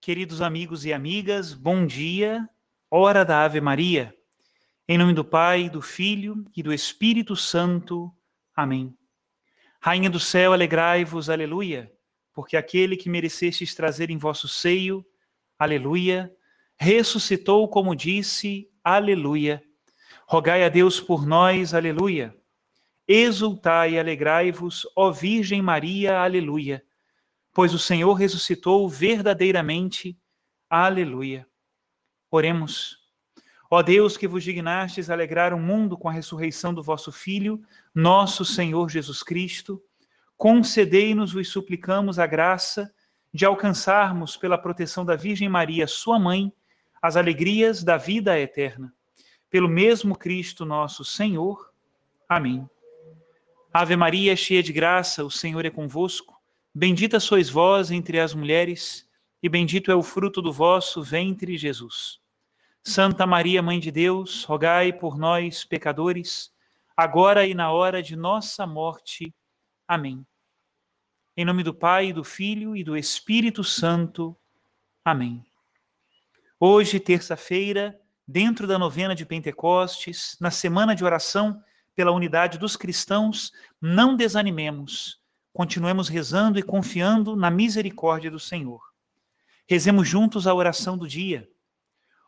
Queridos amigos e amigas, bom dia, hora da Ave Maria. Em nome do Pai, do Filho e do Espírito Santo. Amém. Rainha do céu, alegrai-vos, aleluia, porque aquele que merecestes trazer em vosso seio, aleluia, ressuscitou como disse, aleluia. Rogai a Deus por nós, aleluia. Exultai e alegrai-vos, ó Virgem Maria, aleluia pois o Senhor ressuscitou verdadeiramente. Aleluia. Oremos. Ó Deus, que vos dignastes alegrar o mundo com a ressurreição do vosso Filho, nosso Senhor Jesus Cristo, concedei-nos, vos suplicamos, a graça de alcançarmos, pela proteção da Virgem Maria, sua mãe, as alegrias da vida eterna. Pelo mesmo Cristo nosso Senhor. Amém. Ave Maria, cheia de graça, o Senhor é convosco. Bendita sois vós entre as mulheres, e bendito é o fruto do vosso ventre, Jesus. Santa Maria, Mãe de Deus, rogai por nós, pecadores, agora e na hora de nossa morte. Amém. Em nome do Pai, do Filho e do Espírito Santo. Amém. Hoje, terça-feira, dentro da novena de Pentecostes, na semana de oração pela unidade dos cristãos, não desanimemos continuemos rezando e confiando na misericórdia do Senhor. Rezemos juntos a oração do dia.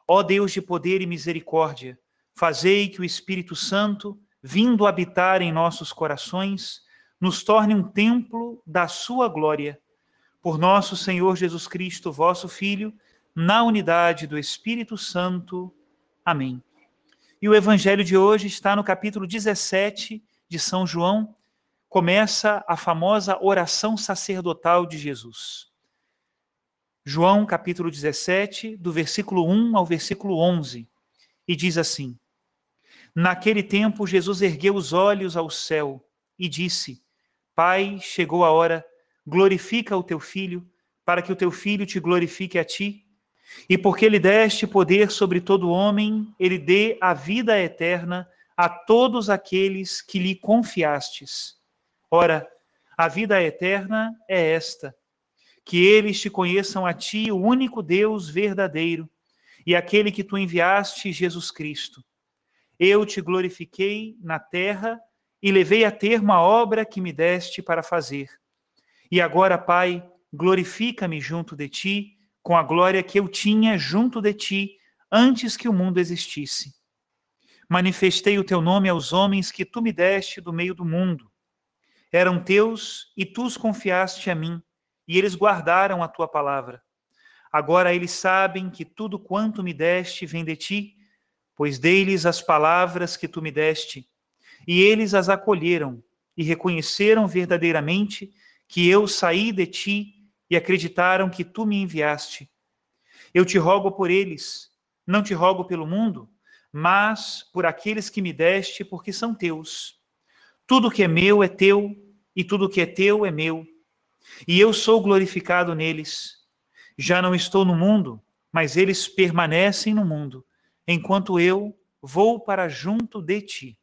Ó Deus de poder e misericórdia, fazei que o Espírito Santo, vindo habitar em nossos corações, nos torne um templo da sua glória. Por nosso Senhor Jesus Cristo, vosso Filho, na unidade do Espírito Santo. Amém. E o evangelho de hoje está no capítulo 17 de São João, começa a famosa oração sacerdotal de Jesus. João capítulo 17, do versículo 1 ao versículo 11, e diz assim: Naquele tempo Jesus ergueu os olhos ao céu e disse: Pai, chegou a hora, glorifica o teu filho, para que o teu filho te glorifique a ti. E porque lhe deste poder sobre todo homem, ele dê a vida eterna a todos aqueles que lhe confiastes. Ora, a vida eterna é esta: que eles te conheçam a ti, o único Deus verdadeiro, e aquele que tu enviaste, Jesus Cristo. Eu te glorifiquei na terra e levei a termo a obra que me deste para fazer. E agora, Pai, glorifica-me junto de ti, com a glória que eu tinha junto de ti antes que o mundo existisse. Manifestei o teu nome aos homens que tu me deste do meio do mundo eram teus e tu os confiaste a mim, e eles guardaram a tua palavra. Agora eles sabem que tudo quanto me deste vem de ti, pois dei-lhes as palavras que tu me deste, e eles as acolheram e reconheceram verdadeiramente que eu saí de ti e acreditaram que tu me enviaste. Eu te rogo por eles, não te rogo pelo mundo, mas por aqueles que me deste, porque são teus. Tudo que é meu é teu, e tudo que é teu é meu. E eu sou glorificado neles. Já não estou no mundo, mas eles permanecem no mundo, enquanto eu vou para junto de ti.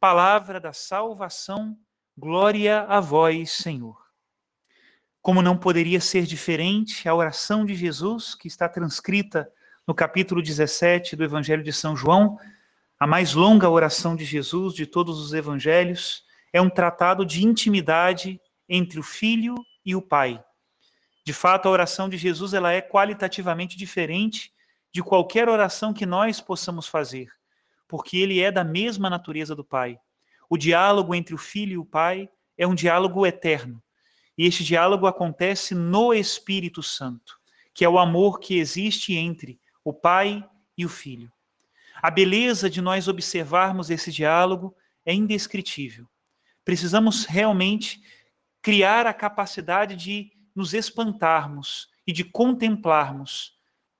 Palavra da salvação, glória a vós, Senhor. Como não poderia ser diferente, a oração de Jesus, que está transcrita no capítulo 17 do Evangelho de São João, a mais longa oração de Jesus de todos os evangelhos é um tratado de intimidade entre o filho e o pai. De fato, a oração de Jesus ela é qualitativamente diferente de qualquer oração que nós possamos fazer, porque ele é da mesma natureza do pai. O diálogo entre o filho e o pai é um diálogo eterno. E este diálogo acontece no Espírito Santo, que é o amor que existe entre o pai e o filho. A beleza de nós observarmos esse diálogo é indescritível. Precisamos realmente criar a capacidade de nos espantarmos e de contemplarmos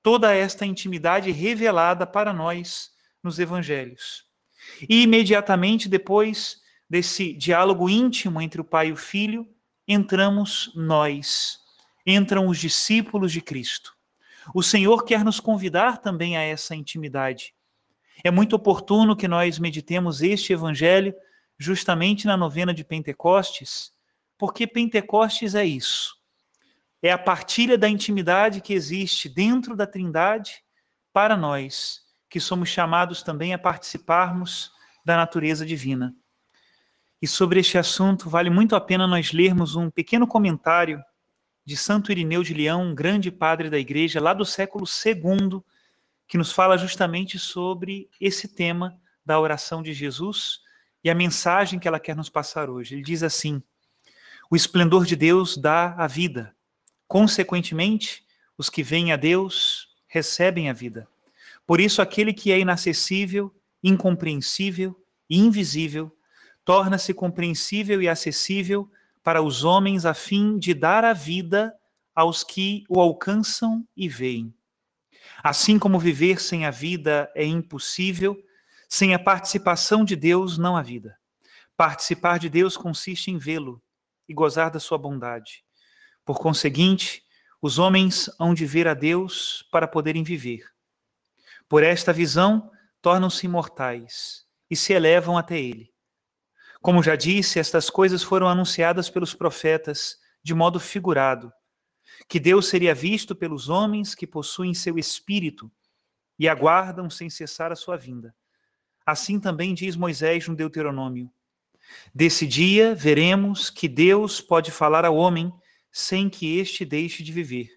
toda esta intimidade revelada para nós nos evangelhos. E imediatamente depois desse diálogo íntimo entre o pai e o filho, entramos nós, entram os discípulos de Cristo. O Senhor quer nos convidar também a essa intimidade. É muito oportuno que nós meditemos este evangelho justamente na novena de Pentecostes, porque Pentecostes é isso. é a partilha da intimidade que existe dentro da Trindade para nós, que somos chamados também a participarmos da natureza divina. E sobre este assunto, vale muito a pena nós lermos um pequeno comentário de Santo Irineu de Leão, um grande padre da igreja, lá do século II, que nos fala justamente sobre esse tema da oração de Jesus e a mensagem que ela quer nos passar hoje. Ele diz assim: O esplendor de Deus dá a vida. Consequentemente, os que vêm a Deus recebem a vida. Por isso, aquele que é inacessível, incompreensível e invisível torna-se compreensível e acessível para os homens a fim de dar a vida aos que o alcançam e veem. Assim como viver sem a vida é impossível, sem a participação de Deus não há vida. Participar de Deus consiste em vê-lo e gozar da sua bondade. Por conseguinte, os homens hão de ver a Deus para poderem viver. Por esta visão, tornam-se imortais e se elevam até Ele. Como já disse, estas coisas foram anunciadas pelos profetas de modo figurado, que Deus seria visto pelos homens que possuem seu espírito e aguardam sem cessar a sua vinda. Assim também diz Moisés no Deuteronômio: Desse dia veremos que Deus pode falar ao homem sem que este deixe de viver.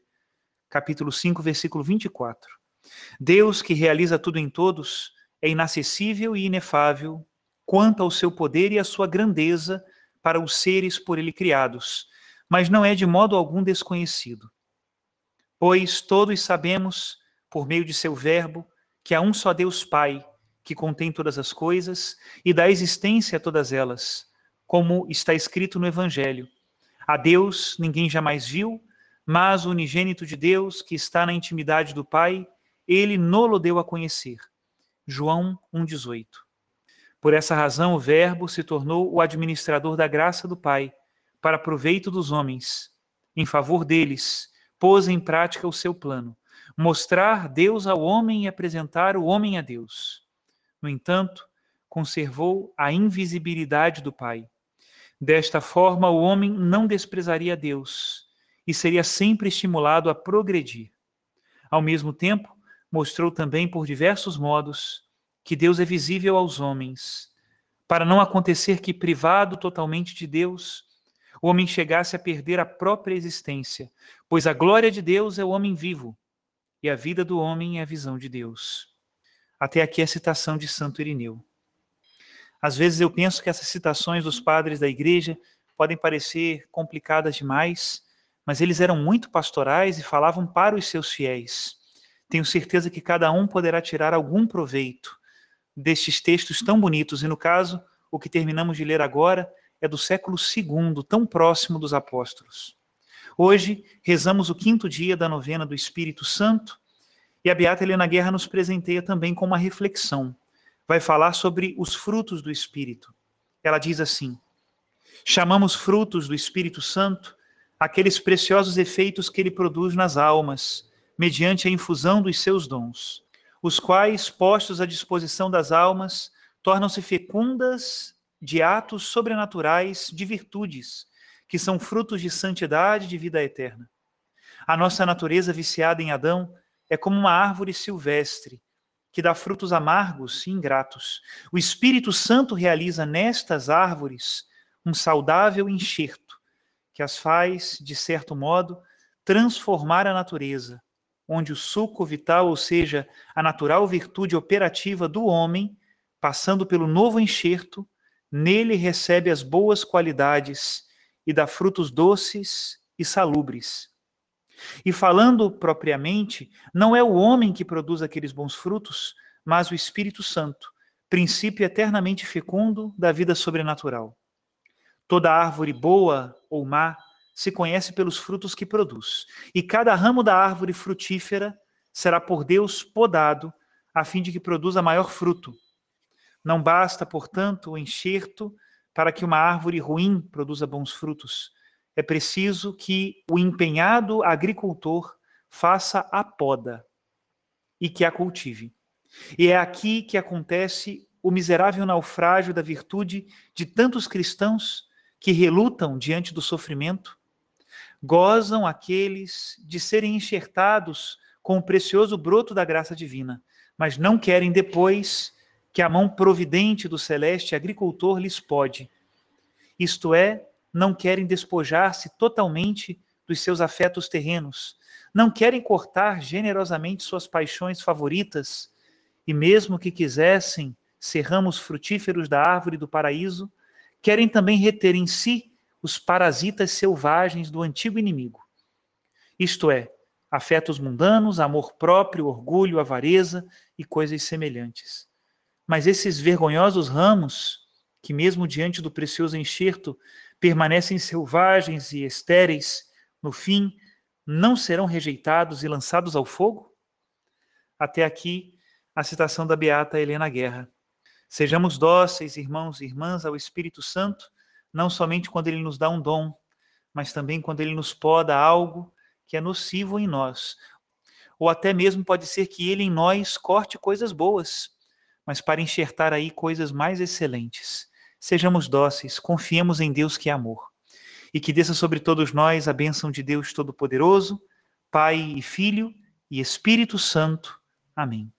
Capítulo 5, versículo 24. Deus, que realiza tudo em todos, é inacessível e inefável quanto ao seu poder e à sua grandeza para os seres por ele criados, mas não é de modo algum desconhecido. Pois todos sabemos, por meio de seu Verbo, que há um só Deus Pai, que contém todas as coisas e dá existência a todas elas, como está escrito no Evangelho. A Deus ninguém jamais viu, mas o unigênito de Deus, que está na intimidade do Pai, ele nolo deu a conhecer. João 1,18. Por essa razão, o Verbo se tornou o administrador da graça do Pai, para proveito dos homens. Em favor deles, pôs em prática o seu plano, mostrar Deus ao homem e apresentar o homem a Deus. No entanto, conservou a invisibilidade do Pai. Desta forma, o homem não desprezaria Deus e seria sempre estimulado a progredir. Ao mesmo tempo, mostrou também por diversos modos que Deus é visível aos homens, para não acontecer que, privado totalmente de Deus, o homem chegasse a perder a própria existência, pois a glória de Deus é o homem vivo e a vida do homem é a visão de Deus. Até aqui a citação de Santo Irineu. Às vezes eu penso que essas citações dos padres da igreja podem parecer complicadas demais, mas eles eram muito pastorais e falavam para os seus fiéis. Tenho certeza que cada um poderá tirar algum proveito destes textos tão bonitos, e no caso, o que terminamos de ler agora é do século II, tão próximo dos apóstolos. Hoje, rezamos o quinto dia da novena do Espírito Santo, e a Beata Helena Guerra nos presenteia também com uma reflexão vai falar sobre os frutos do Espírito. Ela diz assim: chamamos frutos do Espírito Santo aqueles preciosos efeitos que ele produz nas almas, mediante a infusão dos seus dons, os quais, postos à disposição das almas, tornam-se fecundas de atos sobrenaturais, de virtudes, que são frutos de santidade de vida eterna. A nossa natureza viciada em Adão é como uma árvore silvestre que dá frutos amargos e ingratos. O Espírito Santo realiza nestas árvores um saudável enxerto, que as faz, de certo modo, transformar a natureza, onde o suco vital, ou seja, a natural virtude operativa do homem, passando pelo novo enxerto, nele recebe as boas qualidades e dá frutos doces e salubres. E falando propriamente, não é o homem que produz aqueles bons frutos, mas o Espírito Santo, princípio eternamente fecundo da vida sobrenatural. Toda árvore boa ou má se conhece pelos frutos que produz, e cada ramo da árvore frutífera será por Deus podado, a fim de que produza maior fruto. Não basta, portanto, o enxerto para que uma árvore ruim produza bons frutos é preciso que o empenhado agricultor faça a poda e que a cultive. E é aqui que acontece o miserável naufrágio da virtude de tantos cristãos que relutam diante do sofrimento. Gozam aqueles de serem enxertados com o precioso broto da graça divina, mas não querem depois que a mão providente do celeste agricultor lhes pode. Isto é, não querem despojar-se totalmente dos seus afetos terrenos, não querem cortar generosamente suas paixões favoritas, e mesmo que quisessem ser ramos frutíferos da árvore do paraíso, querem também reter em si os parasitas selvagens do antigo inimigo. Isto é, afetos mundanos, amor próprio, orgulho, avareza e coisas semelhantes. Mas esses vergonhosos ramos, que mesmo diante do precioso enxerto permanecem selvagens e estéreis, no fim não serão rejeitados e lançados ao fogo? Até aqui a citação da beata Helena Guerra. Sejamos dóceis, irmãos e irmãs, ao Espírito Santo, não somente quando ele nos dá um dom, mas também quando ele nos poda algo que é nocivo em nós. Ou até mesmo pode ser que ele em nós corte coisas boas, mas para enxertar aí coisas mais excelentes. Sejamos dóceis, confiemos em Deus que é amor. E que desça sobre todos nós a bênção de Deus Todo-Poderoso, Pai e Filho e Espírito Santo. Amém.